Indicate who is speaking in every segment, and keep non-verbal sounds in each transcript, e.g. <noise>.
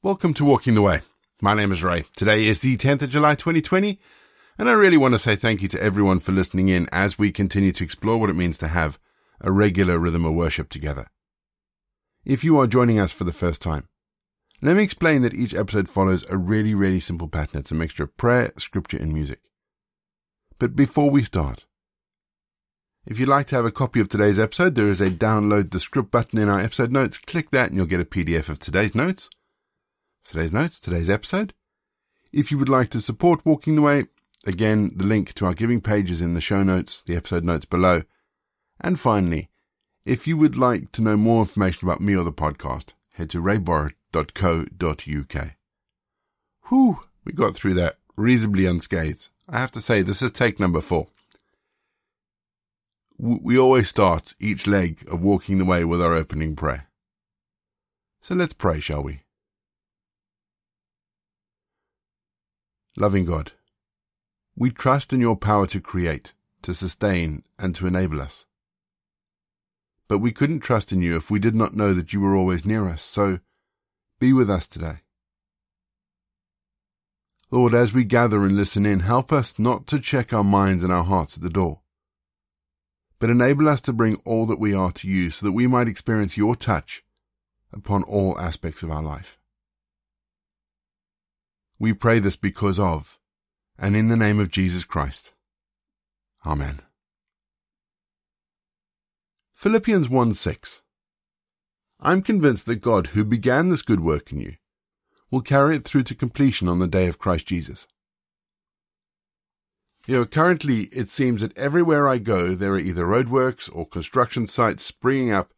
Speaker 1: Welcome to Walking the Way. My name is Ray. Today is the 10th of July 2020, and I really want to say thank you to everyone for listening in as we continue to explore what it means to have a regular rhythm of worship together. If you are joining us for the first time, let me explain that each episode follows a really, really simple pattern. It's a mixture of prayer, scripture, and music. But before we start, if you'd like to have a copy of today's episode, there is a download the script button in our episode notes. Click that and you'll get a PDF of today's notes. Today's notes, today's episode. If you would like to support Walking the Way, again, the link to our giving page is in the show notes, the episode notes below. And finally, if you would like to know more information about me or the podcast, head to rayborrett.co.uk. Whew, we got through that reasonably unscathed. I have to say, this is take number four we always start each leg of walking the way with our opening prayer. So let's pray, shall we? Loving God, we trust in your power to create, to sustain, and to enable us. But we couldn't trust in you if we did not know that you were always near us, so be with us today. Lord, as we gather and listen in, help us not to check our minds and our hearts at the door but enable us to bring all that we are to you so that we might experience your touch upon all aspects of our life. We pray this because of and in the name of Jesus Christ. Amen. Philippians 1 6. I'm convinced that God, who began this good work in you, will carry it through to completion on the day of Christ Jesus. You know, currently it seems that everywhere I go, there are either roadworks or construction sites springing up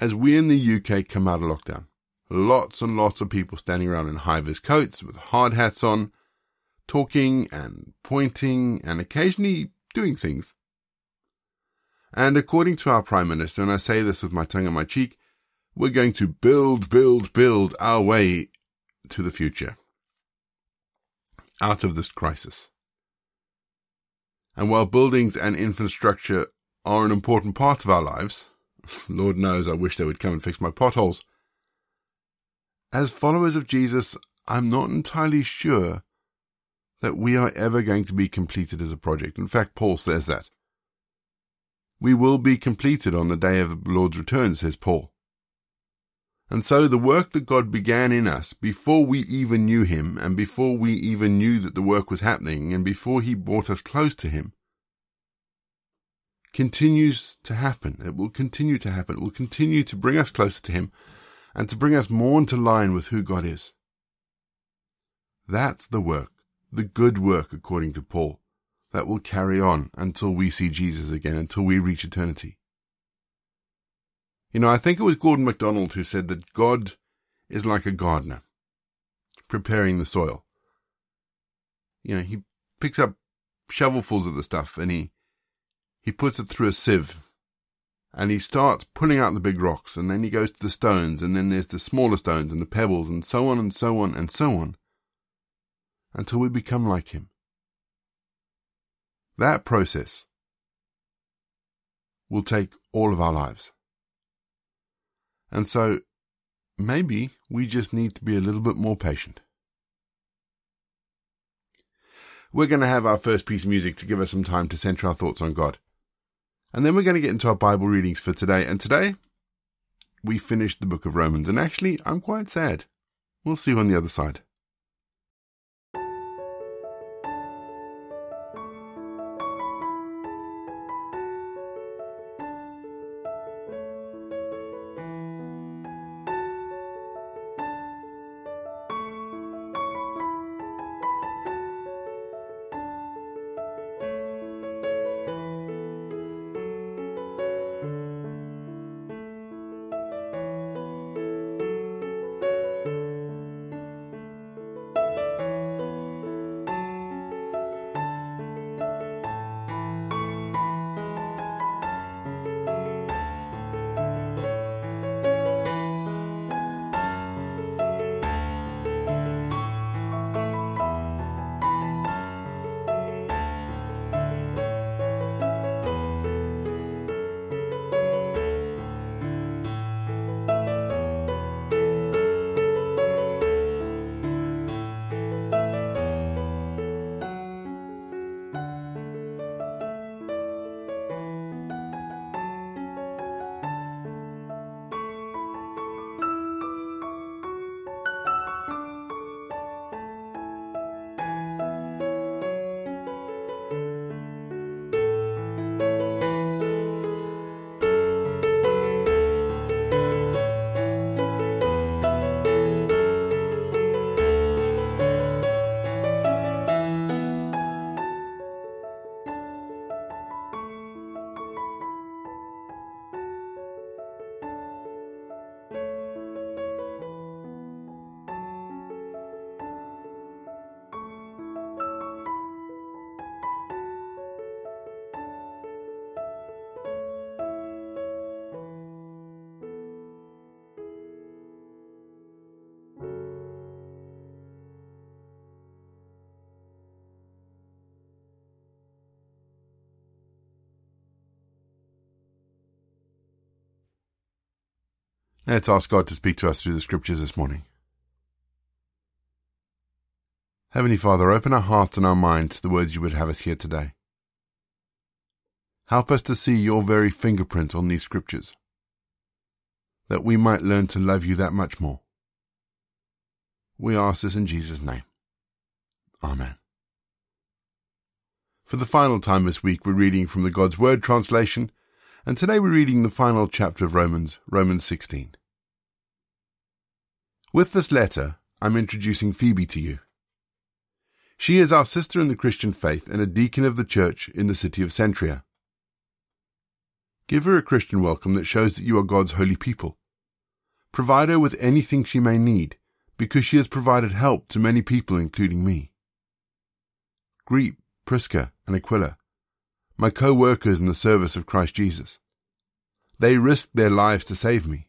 Speaker 1: as we in the UK come out of lockdown. Lots and lots of people standing around in high vis coats with hard hats on, talking and pointing and occasionally doing things. And according to our Prime Minister, and I say this with my tongue on my cheek, we're going to build, build, build our way to the future. Out of this crisis. And while buildings and infrastructure are an important part of our lives, <laughs> Lord knows I wish they would come and fix my potholes. As followers of Jesus, I'm not entirely sure that we are ever going to be completed as a project. In fact, Paul says that. We will be completed on the day of the Lord's return, says Paul. And so the work that God began in us before we even knew Him and before we even knew that the work was happening and before He brought us close to Him continues to happen. It will continue to happen. It will continue to bring us closer to Him and to bring us more into line with who God is. That's the work, the good work, according to Paul, that will carry on until we see Jesus again, until we reach eternity. You know, I think it was Gordon MacDonald who said that God is like a gardener preparing the soil. You know, he picks up shovelfuls of the stuff and he, he puts it through a sieve and he starts pulling out the big rocks and then he goes to the stones and then there's the smaller stones and the pebbles and so on and so on and so on until we become like him. That process will take all of our lives. And so maybe we just need to be a little bit more patient. We're going to have our first piece of music to give us some time to center our thoughts on God. And then we're going to get into our Bible readings for today. And today, we finished the book of Romans. And actually, I'm quite sad. We'll see you on the other side. Let's ask God to speak to us through the scriptures this morning. Heavenly Father, open our hearts and our minds to the words you would have us hear today. Help us to see your very fingerprint on these scriptures, that we might learn to love you that much more. We ask this in Jesus' name. Amen. For the final time this week, we're reading from the God's Word translation, and today we're reading the final chapter of Romans, Romans 16. With this letter, I'm introducing Phoebe to you. She is our sister in the Christian faith and a deacon of the church in the city of Cenchrea. Give her a Christian welcome that shows that you are God's holy people. Provide her with anything she may need, because she has provided help to many people, including me. Greet Prisca and Aquila, my co-workers in the service of Christ Jesus. They risked their lives to save me.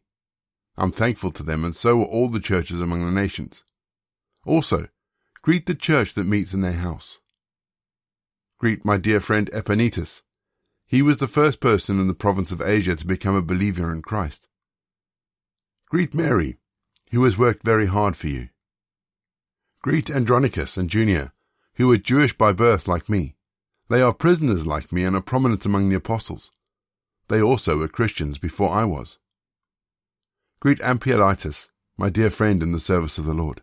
Speaker 1: I'm thankful to them, and so are all the churches among the nations. Also, greet the church that meets in their house. Greet my dear friend Epaenetus. He was the first person in the province of Asia to become a believer in Christ. Greet Mary, who has worked very hard for you. Greet Andronicus and Junia, who are Jewish by birth like me. They are prisoners like me and are prominent among the apostles. They also were Christians before I was. Greet Ampliatus, my dear friend in the service of the Lord.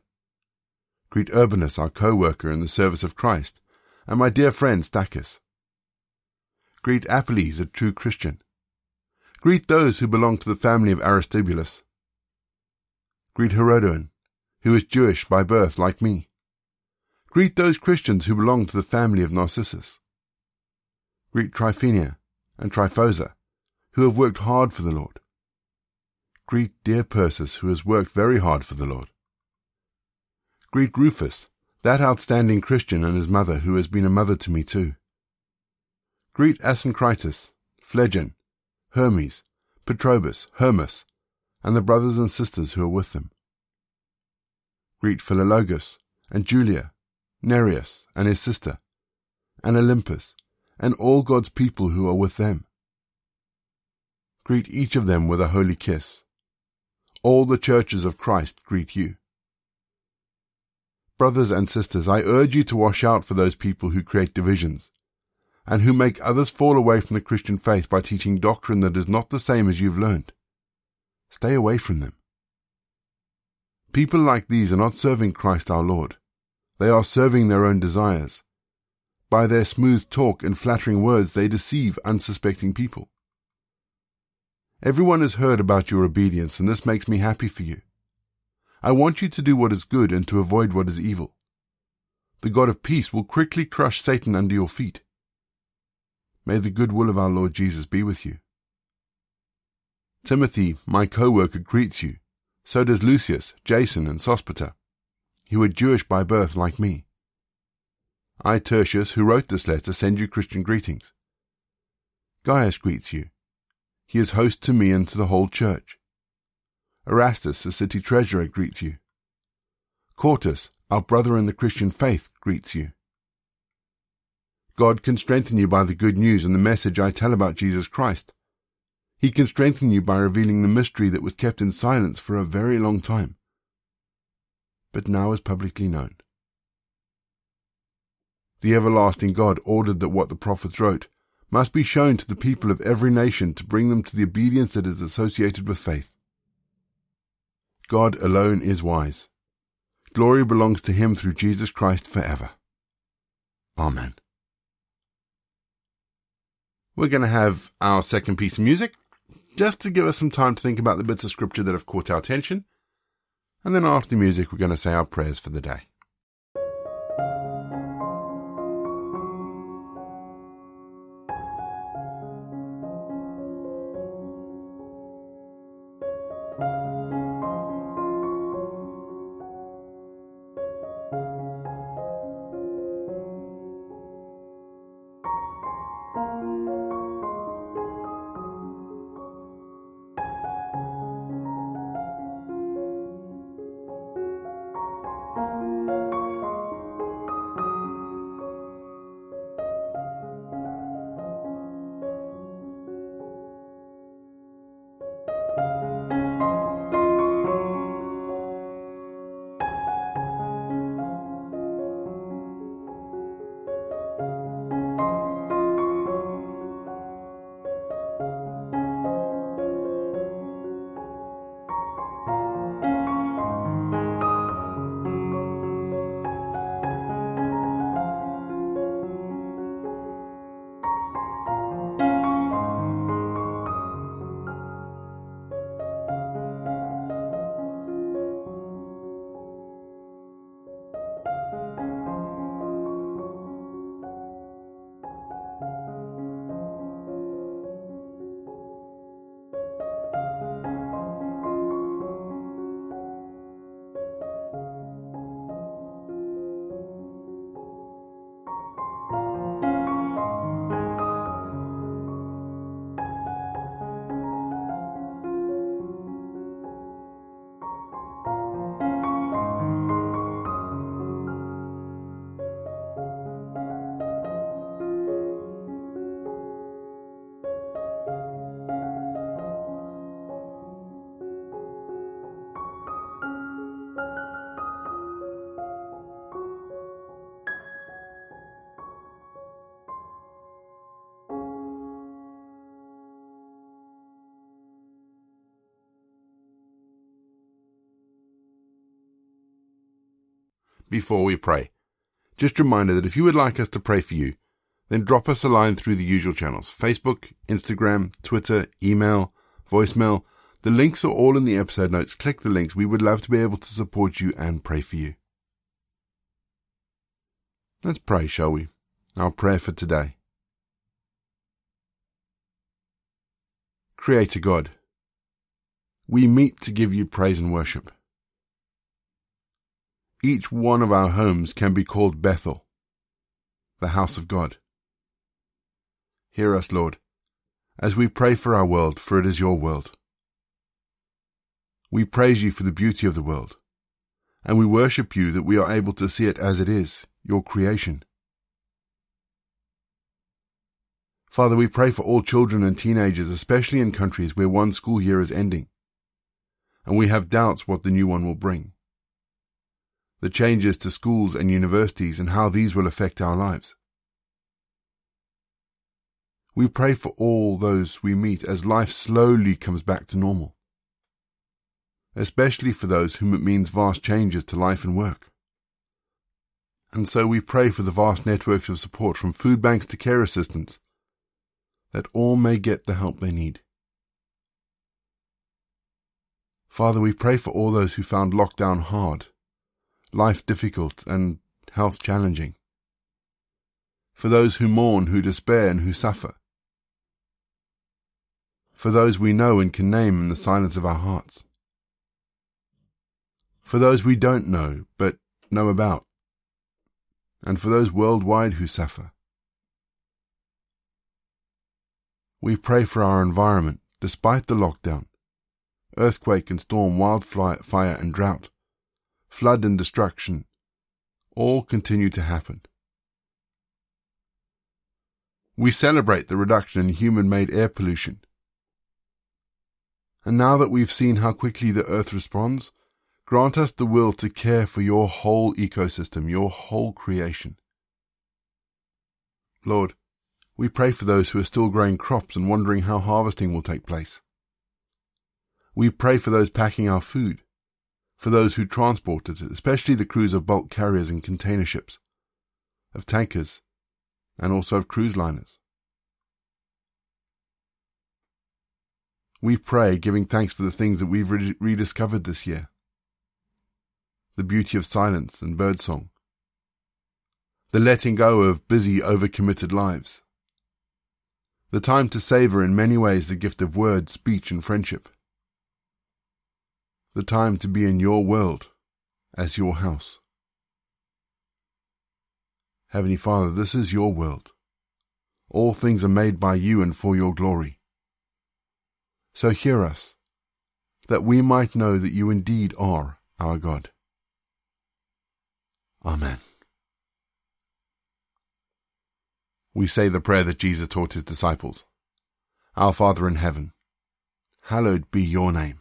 Speaker 1: Greet Urbanus, our co-worker in the service of Christ, and my dear friend Stachys. Greet Apelles, a true Christian. Greet those who belong to the family of Aristobulus. Greet Herodion, who is Jewish by birth like me. Greet those Christians who belong to the family of Narcissus. Greet Tryphena and Tryphosa, who have worked hard for the Lord. Greet dear Persis, who has worked very hard for the Lord. Greet Rufus, that outstanding Christian and his mother, who has been a mother to me too. Greet Asyncritus, Phlegon, Hermes, Patrobas, Hermas, and the brothers and sisters who are with them. Greet Philologus, and Julia, Nereus, and his sister, and Olympas, and all God's people who are with them. Greet each of them with a holy kiss. All the churches of Christ greet you. Brothers and sisters, I urge you to watch out for those people who create divisions and who make others fall away from the Christian faith by teaching doctrine that is not the same as you've learned. Stay away from them. People like these are not serving Christ our Lord. They are serving their own desires. By their smooth talk and flattering words, they deceive unsuspecting people. Everyone has heard about your obedience, and this makes me happy for you. I want you to do what is good and to avoid what is evil. The God of peace will quickly crush Satan under your feet. May the good will of our Lord Jesus be with you. Timothy, my co-worker, greets you. So does Lucius, Jason, and Sospater, who are Jewish by birth like me. I, Tertius, who wrote this letter, send you Christian greetings. Gaius greets you. He is host to me and to the whole church. Erastus, the city treasurer, greets you. Quartus, our brother in the Christian faith, greets you. God can strengthen you by the good news and the message I tell about Jesus Christ. He can strengthen you by revealing the mystery that was kept in silence for a very long time, but now is publicly known. The everlasting God ordered that what the prophets wrote must be shown to the people of every nation to bring them to the obedience that is associated with faith. God alone is wise. Glory belongs to him through Jesus Christ forever. Amen. We're going to have our second piece of music, just to give us some time to think about the bits of scripture that have caught our attention. And then after the music, we're going to say our prayers for the day. Before we pray. Just a reminder that if you would like us to pray for you, then drop us a line through the usual channels Facebook, Instagram, Twitter, email, voicemail. The links are all in the episode notes. Click the links. We would love to be able to support you and pray for you. Let's pray, shall we? Our prayer for today. Creator God, we meet to give you praise and worship. Each one of our homes can be called Bethel, the house of God. Hear us, Lord, as we pray for our world, for it is your world. We praise you for the beauty of the world, and we worship you that we are able to see it as it is, your creation. Father, we pray for all children and teenagers, especially in countries where one school year is ending, and we have doubts what the new one will bring. The changes to schools and universities and how these will affect our lives. We pray for all those we meet as life slowly comes back to normal, especially for those whom it means vast changes to life and work. And so we pray for the vast networks of support from food banks to care assistants, that all may get the help they need. Father, we pray for all those who found lockdown hard, life difficult, and health challenging. For those who mourn, who despair, and who suffer. For those we know and can name in the silence of our hearts, for those we don't know but know about, and for those worldwide who suffer. We pray for our environment despite the lockdown, earthquake and storm, wildfire fire and drought, flood and destruction, all continue to happen. We celebrate the reduction in human made air pollution and now that we've seen how quickly the earth responds, grant us the will to care for your whole ecosystem, your whole creation. Lord, we pray for those who are still growing crops and wondering how harvesting will take place. We pray for those packing our food, for those who transport it, especially the crews of bulk carriers and container ships, of tankers, and also of cruise liners. We pray, giving thanks for the things that we've re- rediscovered this year. The beauty of silence and birdsong, the letting go of busy, overcommitted lives, the time to savour in many ways the gift of word, speech, and friendship, the time to be in your world as your house. Heavenly Father, this is your world. All things are made by you and for your glory. So hear us, that we might know that you indeed are our God. Amen. We say the prayer that Jesus taught his disciples Our Father in heaven, hallowed be your name.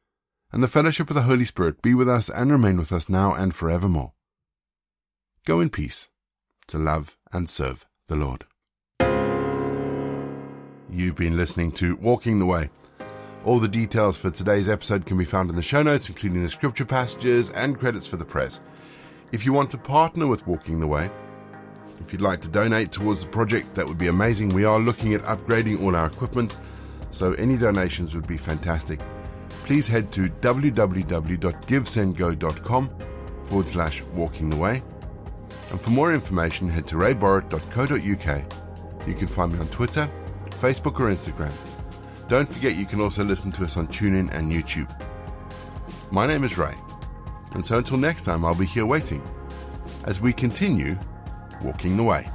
Speaker 1: and the fellowship of the Holy Spirit be with us and remain with us now and forevermore. Go in peace to love and serve the Lord. You've been listening to Walking the Way all the details for today's episode can be found in the show notes, including the scripture passages and credits for the press. If you want to partner with Walking the Way, if you'd like to donate towards the project, that would be amazing. We are looking at upgrading all our equipment, so any donations would be fantastic. Please head to www.givesendgo.com forward slash walking the way. And for more information, head to rayborrett.co.uk. You can find me on Twitter, Facebook, or Instagram. Don't forget you can also listen to us on TuneIn and YouTube. My name is Ray, and so until next time, I'll be here waiting as we continue walking the way.